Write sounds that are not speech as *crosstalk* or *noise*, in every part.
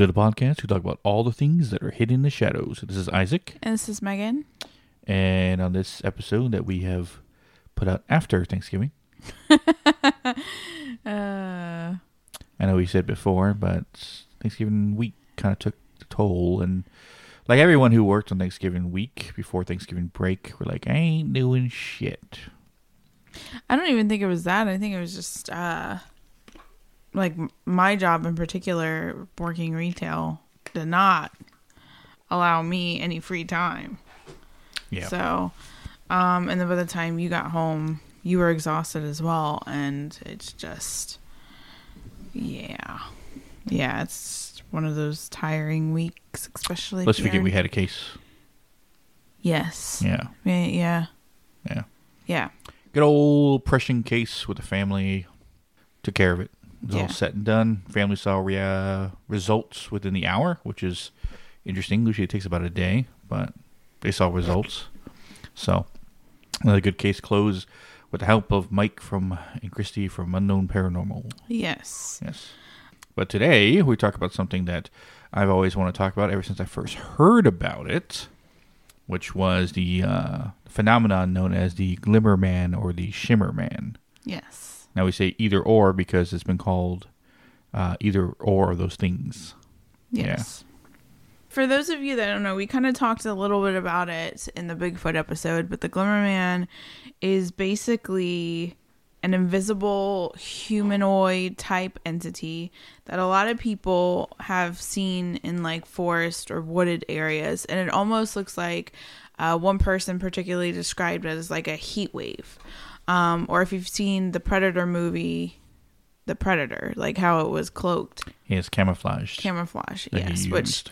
To the podcast. We talk about all the things that are hidden in the shadows. This is Isaac, And this is Megan. and on this episode that we have put out after Thanksgiving, *laughs* Uh, I know we said before, but Thanksgiving week kind of took the toll, and like everyone who worked on Thanksgiving week before Thanksgiving break, we're like, I ain't doing shit. I don't even think it was that. I think it was just uh, like my job in particular, working retail, did not allow me any free time. Yeah, So, um, and then by the time you got home, you were exhausted as well, and it's just, yeah, yeah, it's one of those tiring weeks, especially. let's forget we had a case. Yes. Yeah, Yeah. Yeah. yeah. Yeah. Good old Prussian case with the family. Took care of it. It was Yeah. all set and done. Family saw rea- results within the hour, which is interesting. Usually it takes about a day, but they saw results. So another good case closed with the help of Mike from and Christy from Unknown Paranormal. Yes. Yes. But today we talk about something that I've always wanted to talk about ever since I first heard about it, which was the uh, phenomenon known as the Glimmer Man or the Shimmer Man. Yes. Now we say either or because it's been called uh, either or of those things. Yeah. Yes. For those of you that don't know, we kind of talked a little bit about it in the Bigfoot episode, but the Glimmer Man is basically an invisible humanoid type entity that a lot of people have seen in like forest or wooded areas. And it almost looks like uh, one person particularly described it as like a heat wave. Um, or if you've seen the Predator movie, The Predator, like how it was cloaked He is camouflaged. camouflage yes which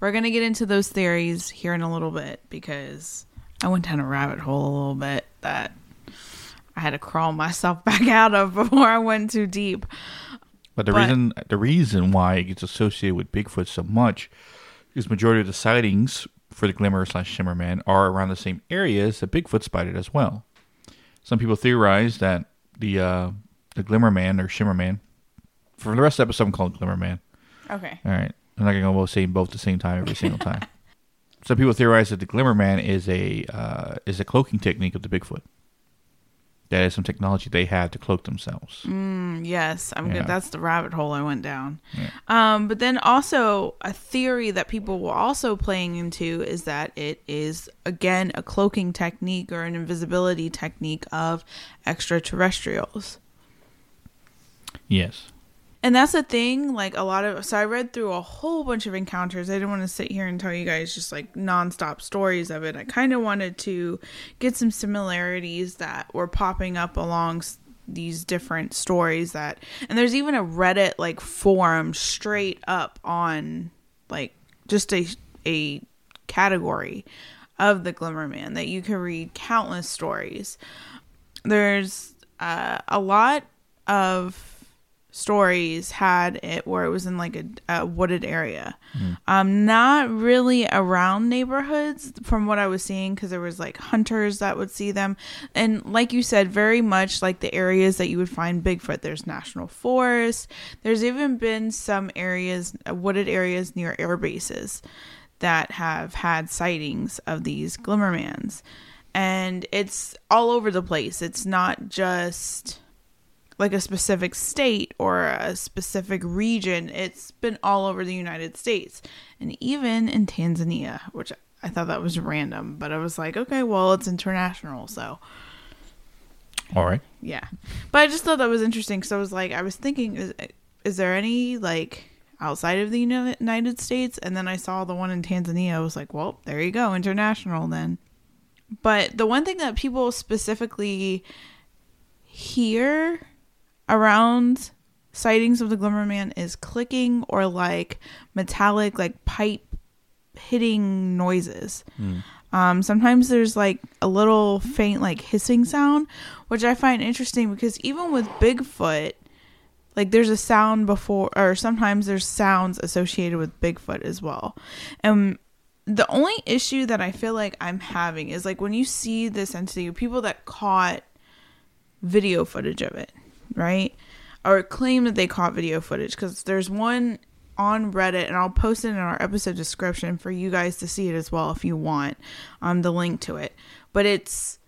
we're gonna get into those theories here in a little bit because i went down a rabbit hole a little bit that i had to crawl myself *laughs* back out of before i went too deep But the But- reason the reason why it gets associated with Bigfoot so much is majority of the sightings for the Glimmer slash Shimmer Man are around the same areas that Bigfoot spotted as well. Some people theorize that the uh, the Glimmer Man or Shimmer Man, for the rest of the episode, I'm calling it Glimmer Man. okay All right, I'm not gonna go say both at the same time every single time. *laughs* Some people theorize that the Glimmer Man is a uh, is a cloaking technique of the Bigfoot. That is some technology they had to cloak themselves. Mm, yes i'm Yeah. good that's the rabbit hole i went down Yeah. um but then also a theory that people were also playing into is that it is again a cloaking technique or an invisibility technique of extraterrestrials Yes. And that's the thing, like a lot of so I read through a whole bunch of encounters. I didn't want to sit here and tell you guys just like nonstop stories of it. I kind of wanted to get some similarities that were popping up along these different stories that and there's even a Reddit like forum straight up on like just a a category of the Glimmer Man that you can read countless stories. There's uh, a lot of stories had it where it was in like a, a wooded area. Um not really around neighborhoods from what i was seeing because there was like hunters that would see them. And like you said very much like the areas that you would find bigfoot. There's national forest there's even been some areas uh, wooded areas near air bases that have had sightings of these glimmermans and it's all over the place. It's not just like a specific state or a specific region. It's been all over the United States and even in Tanzania, which I thought that was random, but I was like, okay, well, it's international, so All right. yeah. But I just thought that was interesting because I was like, I was thinking, is, is there any like outside of the United States? And then I saw the one in Tanzania. I was like, well, there you go, international then. But the one thing that people specifically hear around sightings of the Glimmer Man is clicking or like metallic, like pipe hitting noises. Um, sometimes there's like a little faint, like hissing sound, which I find interesting because even with Bigfoot, like there's a sound before, or sometimes there's sounds associated with Bigfoot as well. And the only issue that I feel like I'm having is like when you see this entity, people that caught video footage of it, right? Or claim that they caught video footage because there's one on Reddit, and I'll post it in our episode description for you guys to see it as well if you want. Um, the link to it, but it's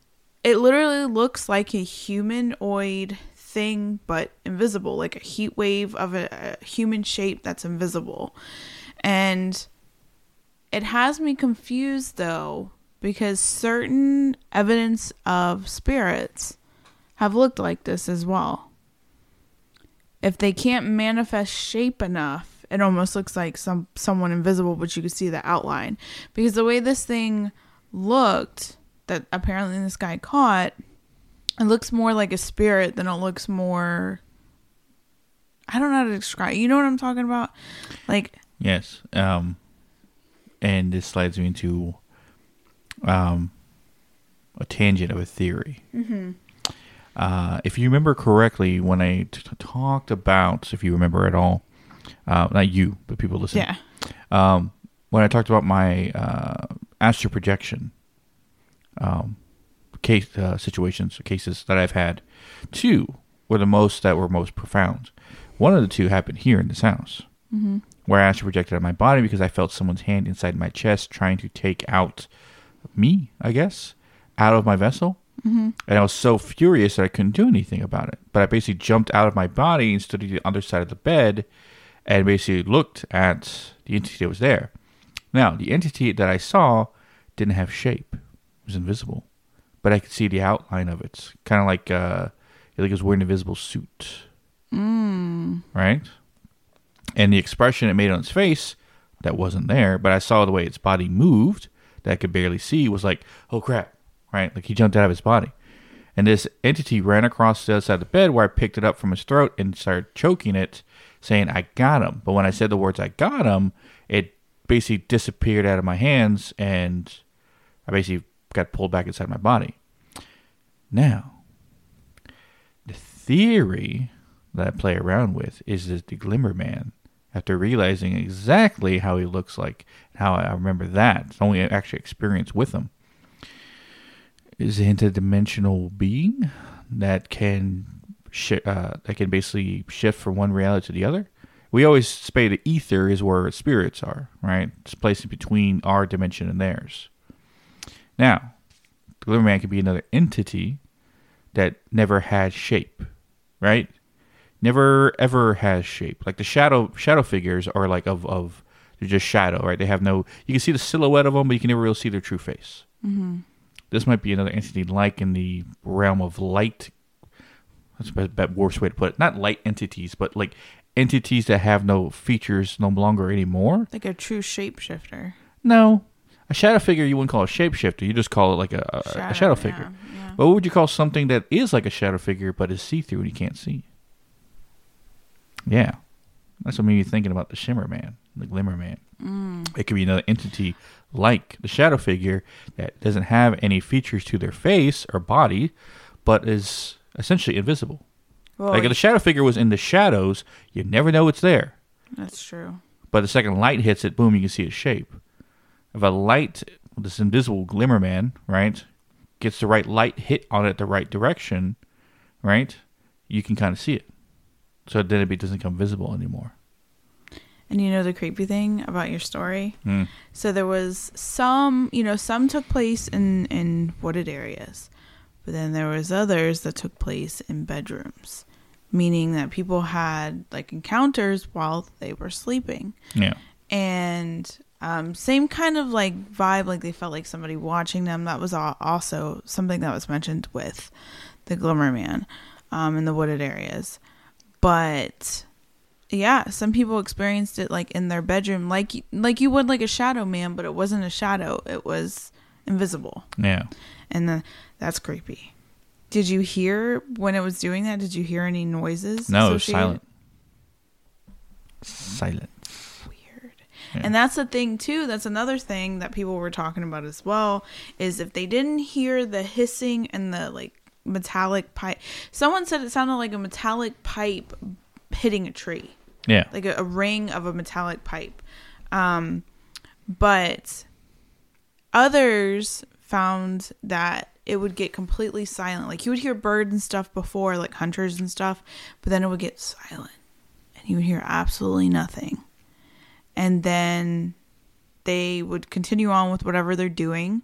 it literally looks like a humanoid thing, but invisible, like a heat wave of a, a human shape that's invisible, and it has me confused though because certain evidence of spirits have looked like this as well. If they can't manifest shape enough, it almost looks like some someone invisible, but you can see the outline. Because the way this thing looked, that apparently this guy caught, it looks more like a spirit than it looks more. I don't know how to describe. You know what I'm talking about? Like Yes. Um, and this slides me into um, a tangent of a theory. Mm-hmm. Uh, if you remember correctly, when I t- talked about, if you remember at all, uh, not you, but people listening, yeah, um, when I talked about my uh, astral projection um, case uh, situations, cases that I've had, two were the most that were most profound. One of the two happened here in this house, mm-hmm. where I astral projected out of my body because I felt someone's hand inside my chest trying to take out me, I guess, out of my vessel. Mm-hmm. And I was so furious that I couldn't do anything about it. But I basically jumped out of my body and stood on the other side of the bed and basically looked at the entity that was there. Now, the entity that I saw didn't have shape; it was invisible, but I could see the outline of it, kind of like uh, like it was wearing an invisible suit, mm. right? And the expression it made on its face that wasn't there, but I saw the way its body moved that I could barely see was like, oh crap, right? Like he jumped out of his body. And this entity ran across the other side of the bed where I picked it up from his throat and started choking it, saying, I got him. But when I said the words, I got him, it basically disappeared out of my hands and I basically got pulled back inside my body. Now, the theory that I play around with is that the Glimmer Man, after realizing exactly how he looks like, how I remember that, it's only actually experience with him, is an interdimensional being that can sh- uh, that can basically shift from one reality to the other. We always say the ether is where spirits are, right? It's placed between our dimension and theirs. Now, the Glimmer Man could be another entity that never had shape, right? Never ever has shape. Like the shadow shadow figures are like of of they're just shadow, right? They have no. You can see the silhouette of them, but you can never really see their true face. Mm-hmm. This might be another entity like in the realm of light. That's a bit worse way to put it. Not light entities, but like entities that have no features no longer anymore. Like a true shapeshifter. No, a shadow figure you wouldn't call a shapeshifter. You just call it like a, a shadow, a shadow figure. Yeah, yeah. But what would you call something that is like a shadow figure but is see through and you can't see? Yeah, that's what made me thinking about the Shimmer Man, the Glimmer Man. Mm. It could be another entity like the shadow figure that doesn't have any features to their face or body, but is essentially invisible. Well, like if the shadow figure was in the shadows, you never know it's there. that's true. But the second light hits it, boom, you can see its shape. If a light, this invisible glimmer man, right, gets the right light hit on it the right direction, right, you can kind of see it. So then it doesn't become visible anymore. And you know the creepy thing about your story? Mm. So there was some, you know, some took place in in wooded areas, but then there was others that took place in bedrooms, meaning that people had like encounters while they were sleeping. Yeah. And um, same kind of like vibe, like they felt like somebody watching them. That was al- also something that was mentioned with the Glimmer Man um, in the wooded areas. But yeah, some people experienced it like in their bedroom, like like you would like a shadow man, but it wasn't a shadow; it was invisible, Yeah. and the, that's creepy. Did you hear when it was doing that? Did you hear any noises? No, it was silent. Silent. Weird. Yeah. And that's the thing too. That's another thing that people were talking about as well. Is if they didn't hear the hissing and the like metallic pipe. Someone said it sounded like a metallic pipe hitting a tree, Yeah. like a, a ring of a metallic pipe. Um, but others found that it would get completely silent. Like you would hear birds and stuff before, like hunters and stuff, but then it would get silent, and you would hear absolutely nothing. and then they would continue on with whatever they're doing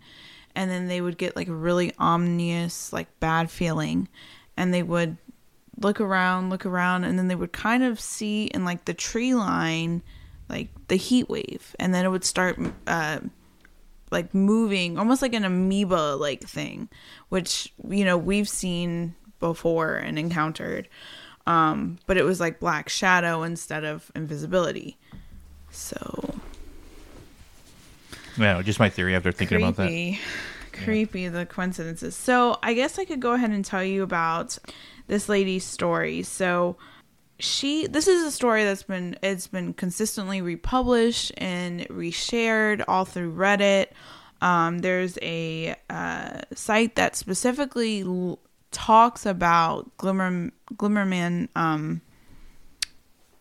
and then they would get like a really ominous like bad feeling and they would look around look around and then they would kind of see in like the tree line like the heat wave and then it would start uh like moving almost like an amoeba like thing which you know we've seen before and encountered um but it was like black shadow instead of invisibility. So Yeah, just my theory after thinking about that. creepy. Creepy the coincidences. So i guess i could go ahead and tell you about this lady's story. So she this is a story that's been it's been consistently republished and reshared all through reddit. Um, there's a uh, site that specifically l- talks about glimmer glimmerman um,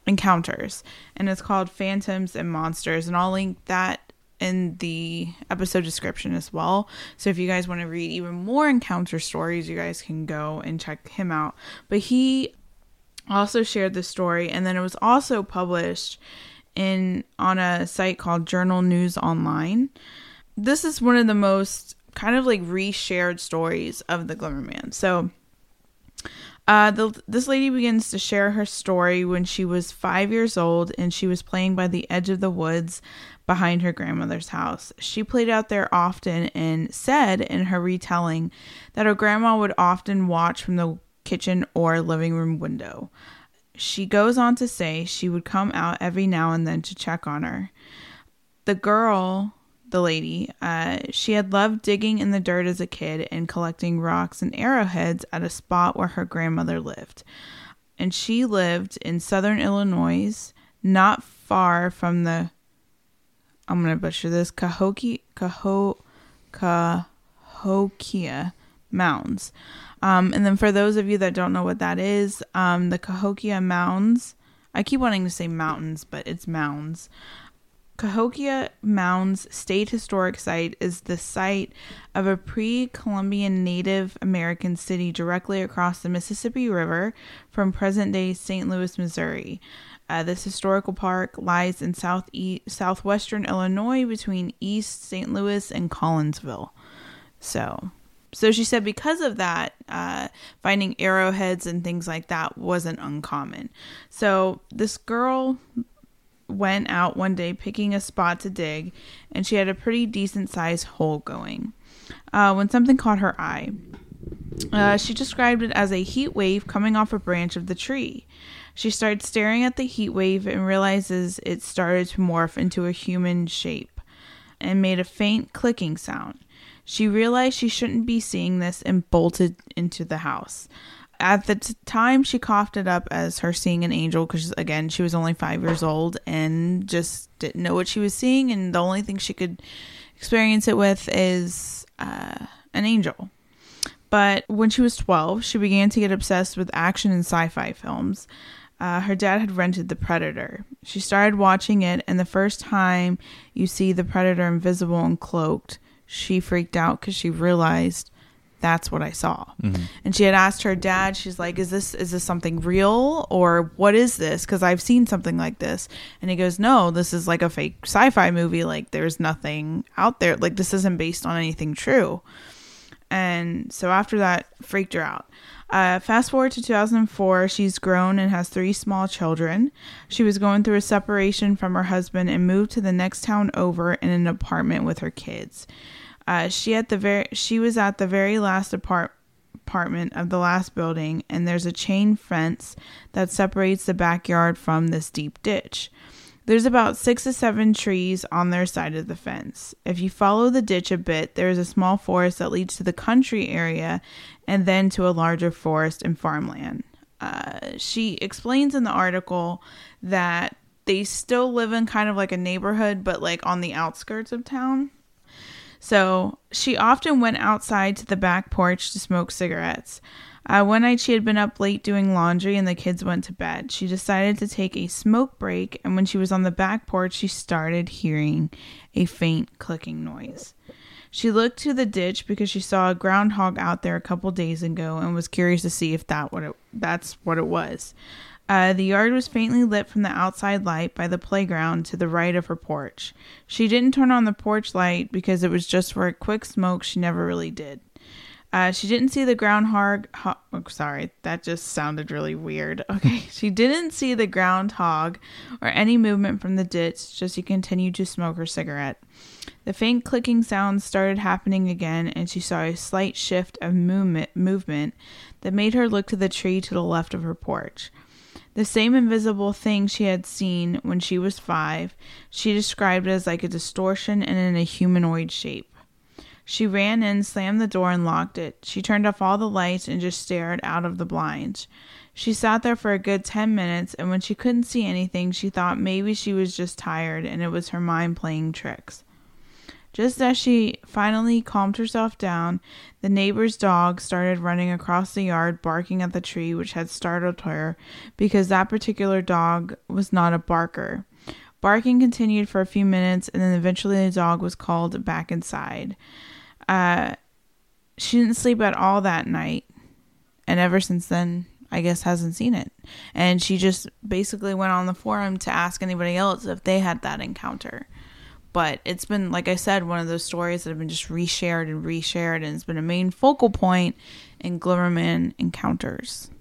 encounters and it's called phantoms and monsters and i'll link that in the episode description as well. So if you guys want to read even more encounter stories you guys can go and check him out. But he also shared the story and then it was also published in on a site called journal news online. This is one of the most kind of like reshared stories of the glimmerman so uh, the, this lady begins to share her story when she was five years old and she was playing by the edge of the woods behind her grandmother's house. She played out there often and said in her retelling that her grandma would often watch from the kitchen or living room window. She goes on to say she would come out every now and then to check on her. The girl, the lady, uh, she had loved digging in the dirt as a kid and collecting rocks and arrowheads at a spot where her grandmother lived. And she lived in southern Illinois, not far from the I'm gonna butcher this Cahokia Caho Cahokia Mounds. Um, and then for those of you that don't know what that is, um, the Cahokia Mounds. I keep wanting to say mountains, but it's mounds. Cahokia Mounds State Historic Site is the site of a pre Columbian Native American city directly across the Mississippi River from present day St. Louis, Missouri. Uh, this historical park lies in southeast, southwestern Illinois between East St. Louis and Collinsville. So, so she said because of that, uh, finding arrowheads and things like that wasn't uncommon. So this girl went out one day picking a spot to dig, and she had a pretty decent sized hole going. Uh, when something caught her eye, uh, she described it as a heat wave coming off a branch of the tree. She started staring at the heat wave and realizes it started to morph into a human shape and made a faint clicking sound. She realized she shouldn't be seeing this and bolted into the house. At the t- time, she coughed it up as her seeing an angel because, again, she was only five years old and just didn't know what she was seeing. And the only thing she could experience it with is uh, an angel. But when she was 12, she began to get obsessed with action and sci fi films. Uh, her dad had rented The Predator. She started watching it, and the first time you see the Predator invisible and cloaked, she freaked out because she realized that's what I saw. And she had asked her dad, she's like, "Is this is this something real or what is this? Because I've seen something like this." And he goes, "No, this is like a fake sci-fi movie. Like there's nothing out there. Like this isn't based on anything true." And so after that, freaked her out. Uh, fast forward to 2004, she's grown and has three small children. She was going through a separation from her husband and moved to the next town over in an apartment with her kids. Uh, she at the very she was at the very last apart apartment of the last building, and there's a chain fence that separates the backyard from this deep ditch. There's about six to seven trees on their side of the fence. If you follow the ditch a bit, there is a small forest that leads to the country area and then to a larger forest and farmland. Uh, she explains in the article that they still live in kind of like a neighborhood, but like on the outskirts of town. So she often went outside to the back porch to smoke cigarettes. Uh, one night she had been up late doing laundry and the kids went to bed. She decided to take a smoke break, and when she was on the back porch, she started hearing a faint clicking noise. She looked to the ditch because she saw a groundhog out there a couple days ago and was curious to see if that what it, that's what it was. Uh, the yard was faintly lit from the outside light by the playground to the right of her porch. She didn't turn on the porch light because it was just for a quick smoke. She never really did. Uh, she didn't see the groundhog. Ho- oh, sorry, that just sounded really weird. *laughs* Okay, she didn't see the groundhog or any movement from the ditch. Just she continued to smoke her cigarette. The faint clicking sounds started happening again, and she saw a slight shift of movement, movement that made her look to the tree to the left of her porch. The same invisible thing she had seen when she was five, she described as like a distortion and in a humanoid shape. She ran in, slammed the door, and locked it. She turned off all the lights and just stared out of the blinds. She sat there for a good ten minutes, and when she couldn't see anything, she thought maybe she was just tired and it was her mind playing tricks. Just as she finally calmed herself down, the neighbor's dog started running across the yard, barking at the tree, which had startled her because that particular dog was not a barker. Barking continued for a few minutes, and then eventually the dog was called back inside. Uh, she didn't sleep at all that night, and ever since then, I guess hasn't seen it. And she just basically went on the forum to ask anybody else if they had that encounter but it's been like i said one of those stories that have been just reshared and reshared and it's been a main focal point in glimmerman encounters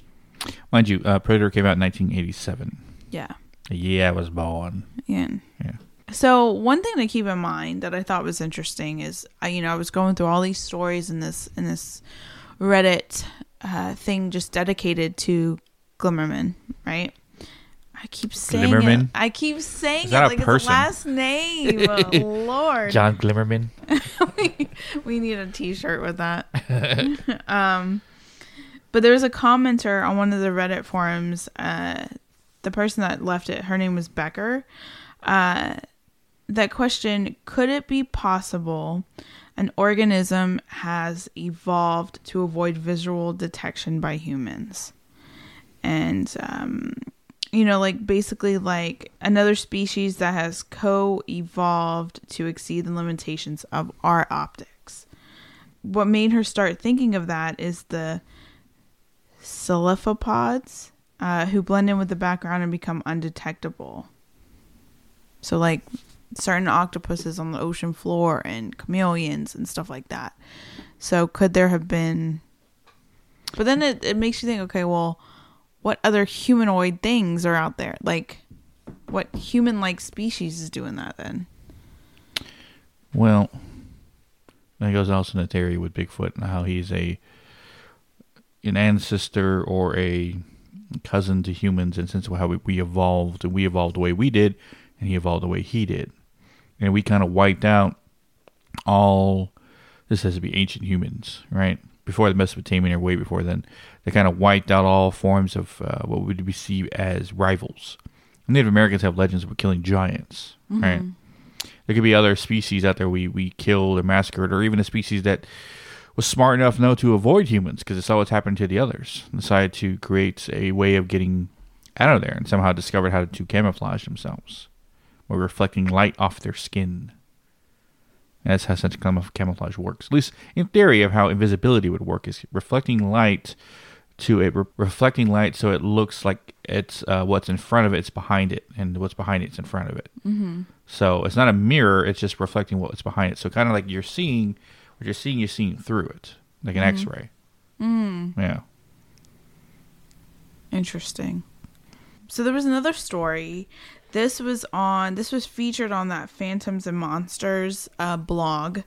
Mind you, uh, Predator came out in 1987. yeah Yeah, I was born. yeah Yeah. So one thing to keep in mind that i thought was interesting is i you know i was going through all these stories in this in this reddit uh, thing just dedicated to glimmerman right I keep saying it. Glimmerman? I keep saying it like it's person? last name. *laughs* Oh, Lord. John Glimmerman. *laughs* we need a t-shirt with that *laughs* um but there was a commenter on one of the reddit forums uh the person that left it her name was becker uh that question could it be possible an organism has evolved to avoid visual detection by humans? And um you know like basically like another species that has co-evolved to exceed the limitations of our optics. What made her start thinking of that is the cephalopods uh, who blend in with the background and become undetectable. So like certain octopuses on the ocean floor and chameleons and stuff like that so could there have been but then it, it makes you think okay well what other humanoid things are out there? Like, what human like species is doing that then? Well, that goes also in the theory with Bigfoot and how he's a an ancestor or a cousin to humans, and since how we, we evolved, and we evolved the way we did, and he evolved the way he did, and we kind of wiped out all. This has to be ancient humans, right? Before the Mesopotamian or way before then, they kind of wiped out all forms of uh, what would be seen as rivals. Native Americans have legends of killing giants, right? There could be other species out there we, we killed or massacred, or even a species that was smart enough now to avoid humans because it saw what's happened to the others. and Decided to create a way of getting out of there and somehow discovered how to camouflage themselves by reflecting light off their skin. And that's how such cam- camouflage works. At least in theory of how invisibility would work is reflecting light to a re- reflecting light so it looks like it's uh, what's in front of it, it's behind it, and what's behind it's in front of it. Mm-hmm. So it's not a mirror; it's just reflecting what's behind it. So kind of like you're seeing what you're seeing, you're seeing through it, like an X-ray. Mm. Yeah. Interesting. So there was another story. This was on. This was featured on that Phantoms and Monsters uh, blog.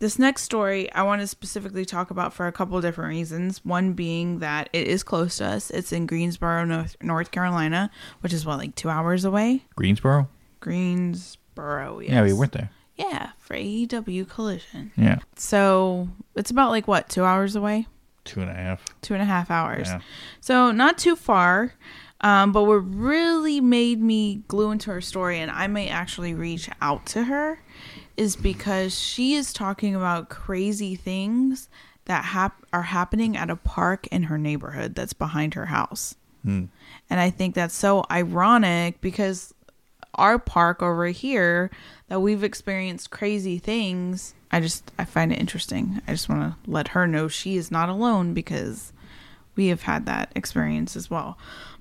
This next story I want to specifically talk about for a couple different reasons. One being that it is close to us. It's in Greensboro, North, North Carolina, which is what like two hours away. Greensboro. Greensboro. Yes. Yeah, we went there. Yeah, for AEW Collision. Yeah, So it's about like what two hours away, two and a half. two and a half hours. Yeah. So not too far. Um, but what really made me glue into her story, and I may actually reach out to her, is because she is talking about crazy things that hap- are happening at a park in her neighborhood that's behind her house. And I think that's so ironic because our park over here that we've experienced crazy things. I just I find it interesting. I just want to let her know she is not alone because we have had that experience as well.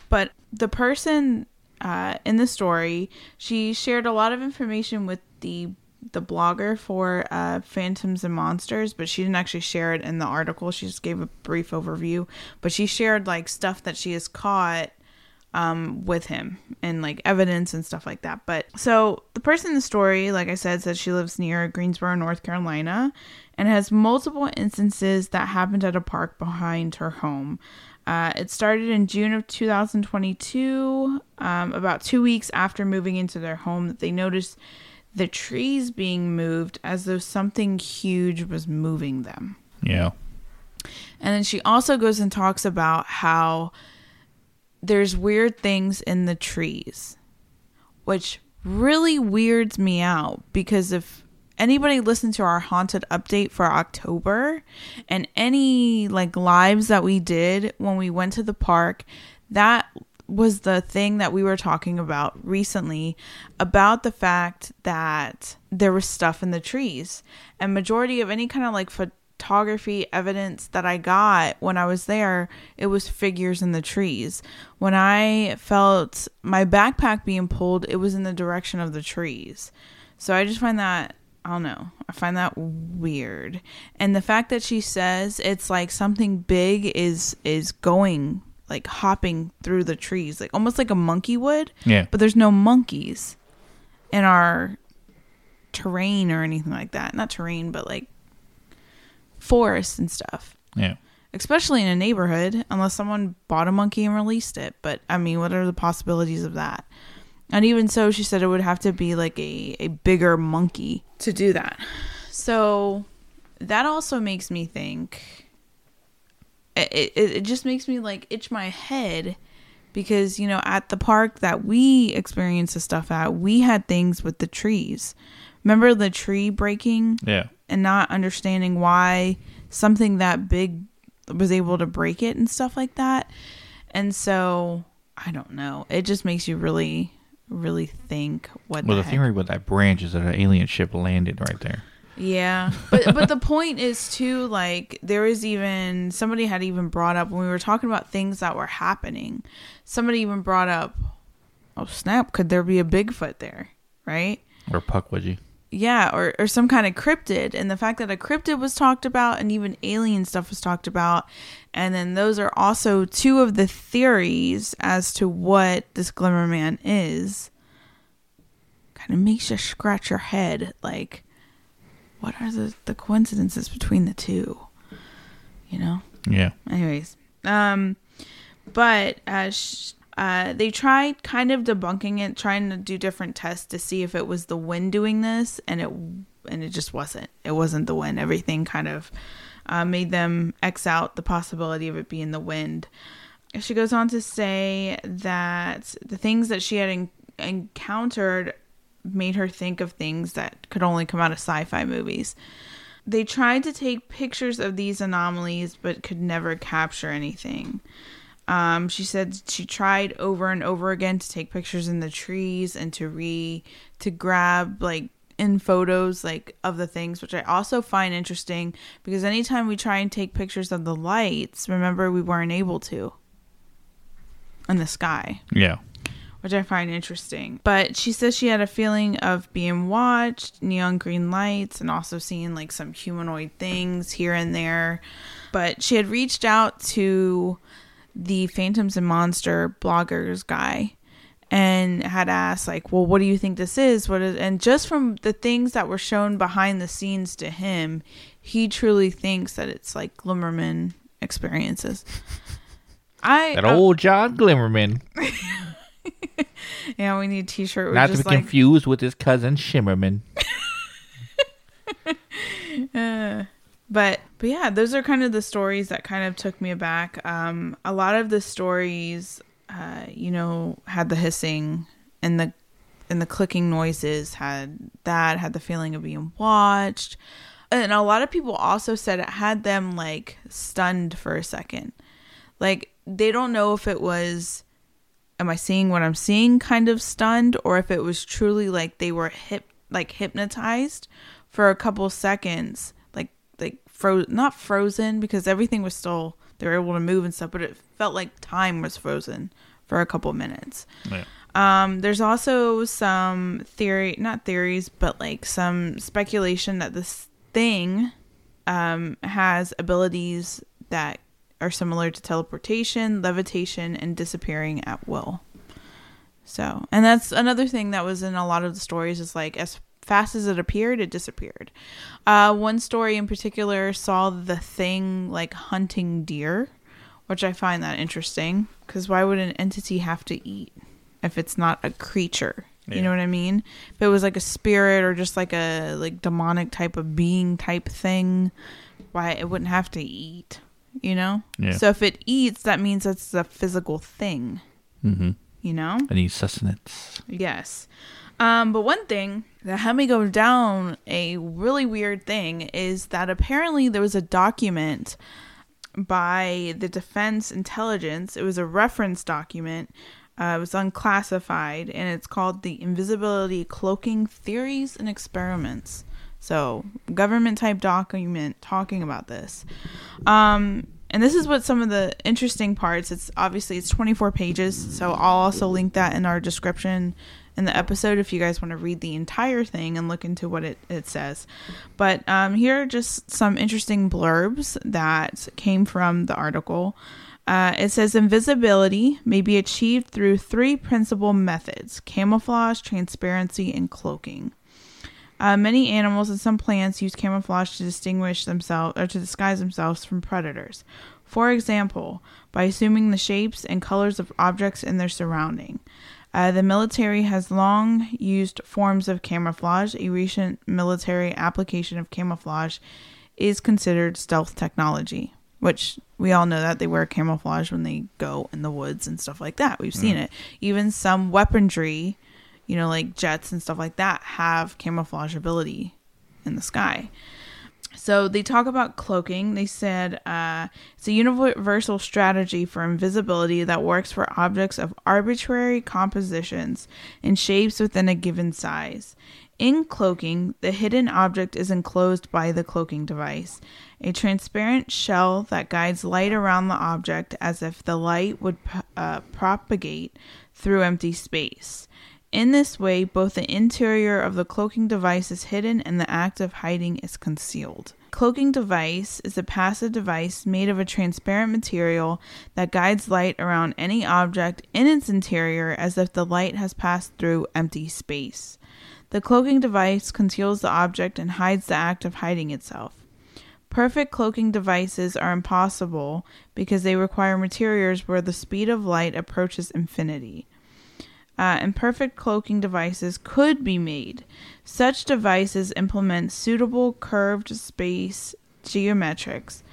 But the person uh, in the story, she shared a lot of information with the the blogger for uh, Phantoms and Monsters, but she didn't actually share it in the article. She just gave a brief overview, but she shared like stuff that she has caught um, with him and like evidence and stuff like that. But so the person in the story, like I said, says she lives near Greensboro, North Carolina, and has multiple instances that happened at a park behind her home. Uh, it started in June of 2022, um, about two weeks after moving into their home, that they noticed the trees being moved as though something huge was moving them. Yeah. And then she also goes and talks about how there's weird things in the trees, which really weirds me out because if anybody listened to our haunted update for October and any like lives that we did when we went to the park, that was the thing that we were talking about recently about the fact that there was stuff in the trees. And majority of any kind of like photography evidence that I got when I was there it was figures in the trees. When I felt my backpack being pulled it was in the direction of the trees. So I just find that I don't know. I find that weird. And the fact that she says it's like something big is is going like hopping through the trees, like almost like a monkey would. Yeah. But there's no monkeys in our terrain or anything like that. Not terrain, but like forests and stuff. Yeah. Especially in a neighborhood, unless someone bought a monkey and released it. But I mean, what are the possibilities of that? And even so, she said it would have to be like a, a bigger monkey to do that. So that also makes me think. It, it, it just makes me like itch my head because, you know, at the park that we experienced the stuff at, we had things with the trees. Remember the tree breaking? Yeah. And not understanding why something that big was able to break it and stuff like that. And so I don't know. It just makes you really really think what Well, the, the theory with that branch is that an alien ship landed right there. Yeah, but but the point is too like there is even somebody had even brought up when we were talking about things that were happening. Somebody even brought up, oh snap, could there be a Bigfoot there? Right? Or Pukwudgie. Yeah, or or some kind of cryptid, and the fact that a cryptid was talked about, and even alien stuff was talked about, and then those are also two of the theories as to what this Glimmer Man is. Kind of makes you scratch your head, like, what are the the coincidences between the two? You know. Yeah. Anyways, um, but uh, sh- uh, they tried kind of debunking it, trying to do different tests to see if it was the wind doing this, and it and it just wasn't. It wasn't the wind. Everything kind of uh, made them x out the possibility of it being the wind. She goes on to say that the things that she had en- encountered made her think of things that could only come out of sci-fi movies. They tried to take pictures of these anomalies but could never capture anything. Um, she said she tried over and over again to take pictures in the trees and to re to grab like in photos like of the things, which I also find interesting because anytime we try and take pictures of the lights, remember we weren't able to in the sky Yeah. which I find interesting. But she says she had a feeling of being watched, neon green lights, and also seeing like some humanoid things here and there. But she had reached out to the Phantoms and Monster bloggers guy and had asked like, "Well, what do you think this is?" What is and just from the things that were shown behind the scenes to him, he truly thinks that it's like Glimmerman experiences. *laughs* I That I- old John Glimmerman. *laughs* yeah, we need a t-shirt. with Not to be like confused with his cousin Shimmerman. *laughs* Uh, but but yeah those are kind of the stories that kind of took me aback. Um a lot of the stories uh you know had the hissing and the and the clicking noises had that had the feeling of being watched. And a lot of people also said it had them like stunned for a second. Like they don't know if it was am i seeing what i'm seeing kind of stunned or if it was truly like they were hip like hypnotized for a couple seconds like not frozen because everything was still they were able to move and stuff but it felt like time was frozen for a couple minutes. Yeah. Um, there's also some theory, not theories, but like some speculation that this thing um, has abilities that are similar to teleportation, levitation, and disappearing at will. So, and that's another thing that was in a lot of the stories is like as fast as it appeared, it disappeared. Uh, one story in particular saw the thing like hunting deer, which I find that interesting because why would an entity have to eat? if it's not a creature. You know what I mean? If it was like a spirit or just like a like demonic type of being type thing, why it wouldn't have to eat, you know? Yeah. So if it eats, that means it's a physical thing, Mm-hmm. you know? I need sustenance. Yes. Um, but one thing that had me go down a really weird thing is that apparently there was a document by the Defense Intelligence. It was a reference document. Uh, it was unclassified, and it's called the Invisibility Cloaking Theories and Experiments. So, government type document talking about this. Um, and this is what some of the interesting parts. It's obviously it's 24 pages, so I'll also link that in our description in the episode if you guys want to read the entire thing and look into what it, it says. But um, here are just some interesting blurbs that came from the article. Uh, it says invisibility may be achieved through three principal methods camouflage, transparency, and cloaking. Uh, many animals and some plants use camouflage to distinguish themselves or to disguise themselves from predators. For example, by assuming the shapes and colors of objects in their surrounding. Uh, the military has long used forms of camouflage. A recent military application of camouflage is considered stealth technology, which we all know that they wear camouflage when they go in the woods and stuff like that. We've seen it. Even some weaponry, you know, like jets and stuff like that, have camouflage ability in the sky. So they talk about cloaking. They said uh, it's a universal strategy for invisibility that works for objects of arbitrary compositions and shapes within a given size. In cloaking, the hidden object is enclosed by the cloaking device, a transparent shell that guides light around the object as if the light would uh, propagate through empty space. In this way, both the interior of the cloaking device is hidden and the act of hiding is concealed. Cloaking device is a passive device made of a transparent material that guides light around any object in its interior as if the light has passed through empty space. The cloaking device conceals the object and hides the act of hiding itself. Perfect cloaking devices are impossible because they require materials where the speed of light approaches infinity. Uh, and perfect cloaking devices could be made. Such devices implement suitable curved space geometrics.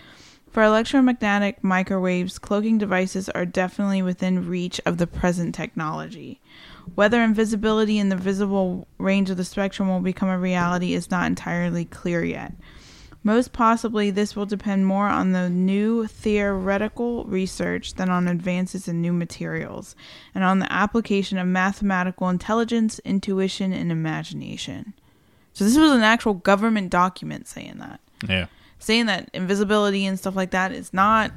For electromagnetic microwaves, cloaking devices are definitely within reach of the present technology. Whether invisibility in the visible range of the spectrum will become a reality is not entirely clear yet. Most possibly, this will depend more on the new theoretical research than on advances in new materials, and on the application of mathematical intelligence, intuition, and imagination. So, this was an actual government document saying that. Yeah. Saying that invisibility and stuff like that is not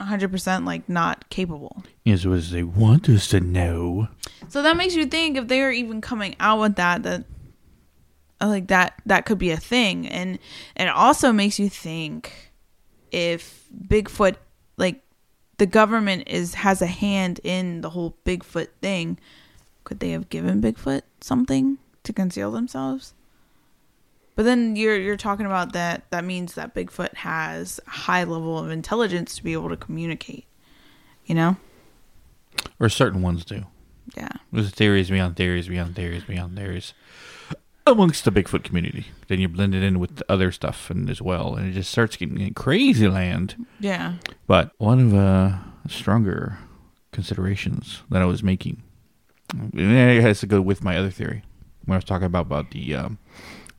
100% like not capable. Yes, what they want us to know. So that makes you think if they are even coming out with that, that like that that could be a thing, and and it also makes you think if Bigfoot, like the government is has a hand in the whole Bigfoot thing, could they have given Bigfoot something to conceal themselves? But then you're you're talking about that that means that Bigfoot has a high level of intelligence to be able to communicate. You know? Or certain ones do. Yeah. There's theories beyond theories beyond theories beyond theories amongst the Bigfoot community. Then you blend it in with the other stuff and as well, and it just starts getting in crazy land. Yeah. But one of uh stronger considerations that I was making, and it has to go with my other theory when I was talking about about the um,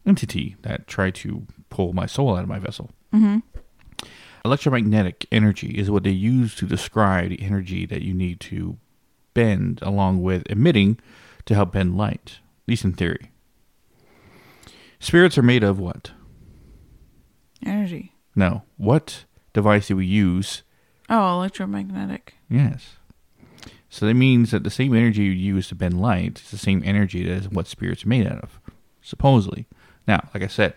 entity that tried to pull my soul out of my vessel. Mhm. Electromagnetic energy is what they use to describe the energy that you need to bend along with emitting to help bend light, at least in theory. Spirits are made of what? Energy. No. What device do we use? Oh, electromagnetic. Yes. So that means that the same energy you use to bend light is the same energy that is what spirits are made out of, supposedly. Now, like I said,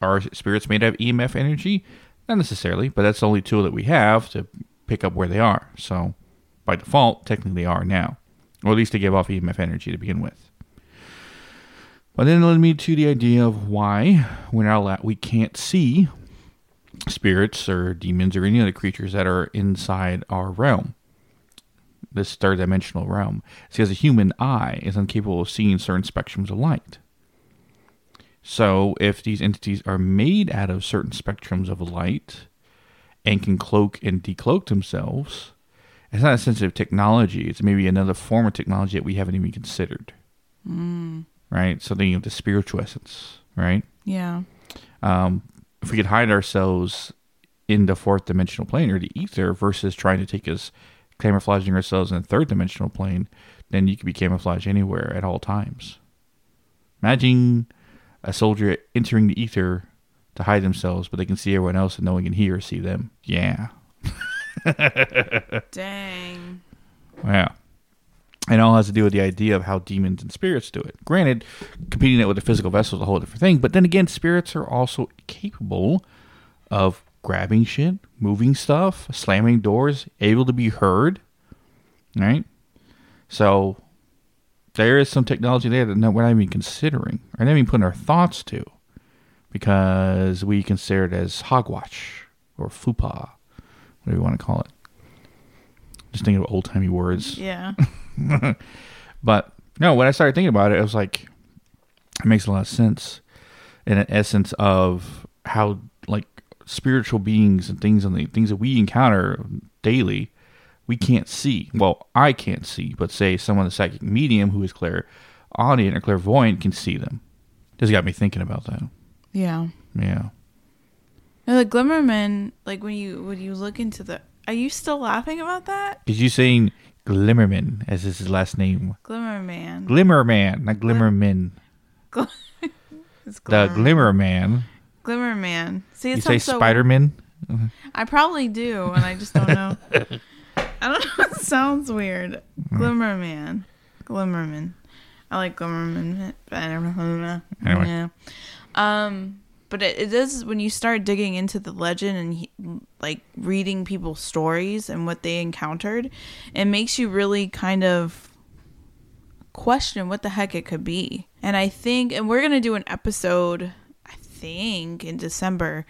are spirits made out of EMF energy? Not necessarily, but that's the only tool that we have to pick up where they are. So by default, technically they are now, or at least to give off EMF energy to begin with. But then it led me to the idea of why we're not we can't see spirits or demons or any other creatures that are inside our realm, this third dimensional realm. It's because a human eye is incapable of seeing certain spectrums of light. So, if these entities are made out of certain spectrums of light and can cloak and decloak themselves, it's not a sensitive technology. It's maybe another form of technology that we haven't even considered. Mm. Right? Something of the spiritual essence, right? Yeah. Um, if we could hide ourselves in the fourth dimensional plane or the ether versus trying to take us camouflaging ourselves in the third dimensional plane, then you could be camouflaged anywhere at all times. Imagine a soldier entering the ether to hide themselves, but they can see everyone else and no one can hear or see them. Yeah. *laughs* Dang. Yeah. And it all has to do with the idea of how demons and spirits do it. Granted, competing it with the physical vessel is a whole different thing, but then again, spirits are also capable of grabbing shit, moving stuff, slamming doors, able to be heard. Right? So there is some technology there that we're not even considering, or not even putting our thoughts to, because we consider it as hogwash or fupa, whatever you want to call it. Just thinking of old timey words. Yeah. *laughs* *laughs* but no, when I started thinking about it, it was like it makes a lot of sense in an essence of how like spiritual beings and things and the things that we encounter daily we can't see. Well, I can't see, but say someone the psychic medium who is clairaudient or clairvoyant can see them. This got me thinking about that. Yeah. Yeah. now the Glimmerman, like when you when you look into the, are you still laughing about that? Because you saying Glimmerman as is his last name. Glimmerman. Glimmerman, not Glimmerman. *laughs* It's The Glimmerman. Glimmerman. See, You it say sounds so- Spider-Man? *laughs* I probably do, and I just don't know. I don't know. *laughs* It sounds weird. Glimmerman. Glimmerman. I like Glimmerman. but I don't know. Anyway. Yeah. Um, but it, is when you start digging into the legend and he, like reading people's stories and what they encountered, it makes you really kind of question what the heck it could be. And I think, and we're gonna do an episode, I think, in December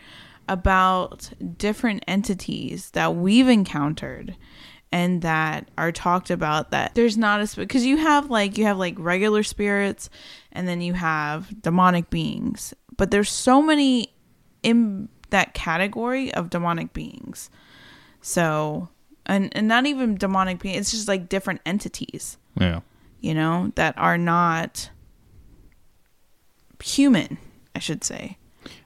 about different entities that we've encountered and that are talked about that there's not a because you have like you have like regular spirits and then you have demonic beings but there's so many in that category of demonic beings so and, and not even demonic beings it's just like different entities Yeah. you know that are not human i should say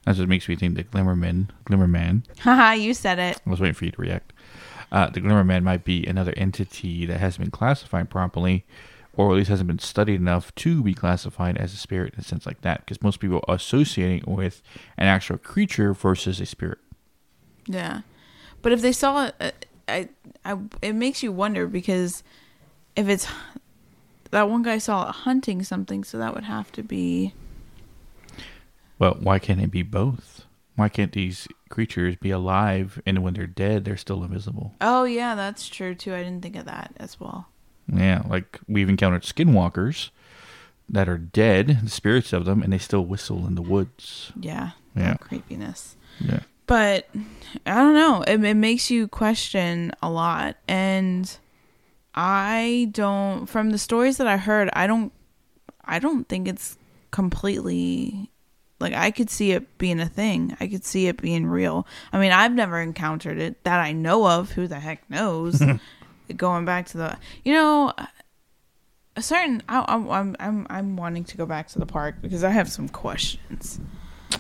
That's what makes me think the Glimmerman, Glimmerman. haha you said it I was waiting for you to react. Uh, the Glimmerman might be another entity that hasn't been classified properly, or at least hasn't been studied enough to be classified as a spirit in a sense like that. Because most people associate it with an actual creature versus a spirit. Yeah, but if they saw it, I, I, it makes you wonder because if it's that one guy saw it hunting something, so that would have to be Well, why can't it be both? Why can't these creatures be alive and when they're dead, they're still invisible? Oh yeah, that's true too. I didn't think of that as well. Yeah, like we've encountered skinwalkers that are dead, the spirits of them, and they still whistle in the woods. Yeah, Yeah. creepiness. Yeah. But I don't know. It, it makes you question a lot, and I don't. From the stories that I heard, I don't. I don't think it's completely like I could see it being a thing. I could see it being real. I mean, I've never encountered it that I know of. Who the heck knows? *laughs* Going back to the, you know, a certain. I, I'm I'm I'm I'm wanting to go back to the park because I have some questions.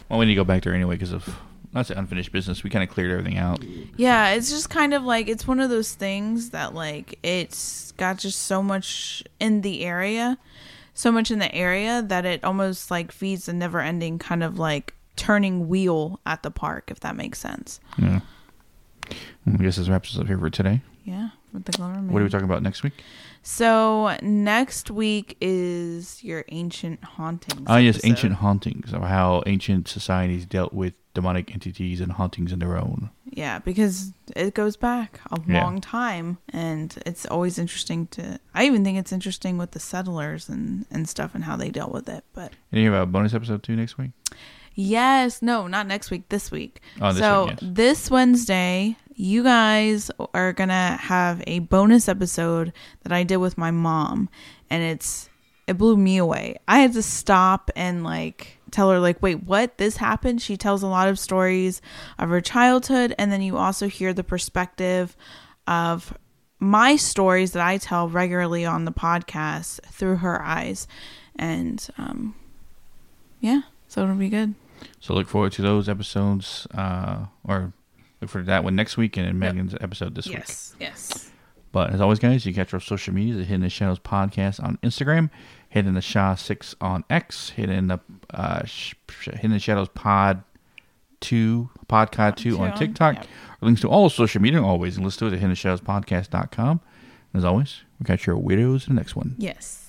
Well, we need to go back there anyway because of that's unfinished business. We kind of cleared everything out. Yeah, it's just kind of like it's one of those things that like it's got just so much in the area, so much in the area that it almost like feeds a never-ending kind of like turning wheel at the park if that makes sense. Yeah. I guess this wraps us up here for today. Yeah, with the Man. What are we talking about next week? So next week is your ancient hauntings. Ah, yes, episode. ancient hauntings of how ancient societies dealt with demonic entities and hauntings in their own. Yeah, because it goes back a Yeah. long time, and it's always interesting to. I even think it's interesting with the settlers and and stuff and how they dealt with it. But And you have a bonus episode too next week. yes, no, not next week. This week. Oh, this so week, yes. this Wednesday, you guys are gonna have a bonus episode that I did with my mom, and it's it blew me away. I had to stop and like tell her like, wait, what? This happened? She tells a lot of stories of her childhood, and then you also hear the perspective of my stories that I tell regularly on the podcast through her eyes, and um, yeah, so it'll be good. So look forward to those episodes, uh, or look for that one next week and Yep. Megan's episode this week. yes, yes. But as always, guys, you catch our social media, the Hidden in the Shadows podcast on Instagram, Hidden in the Shaw Six on X, Hidden in the uh, sh- Hidden in the Shadows Pod Two Podcast Two on Two, TikTok. yep. Links to all social media always, and let's do it at Hidden in the Shadows Podcast.com. And as always, we catch your weirdos in the next one. Yes.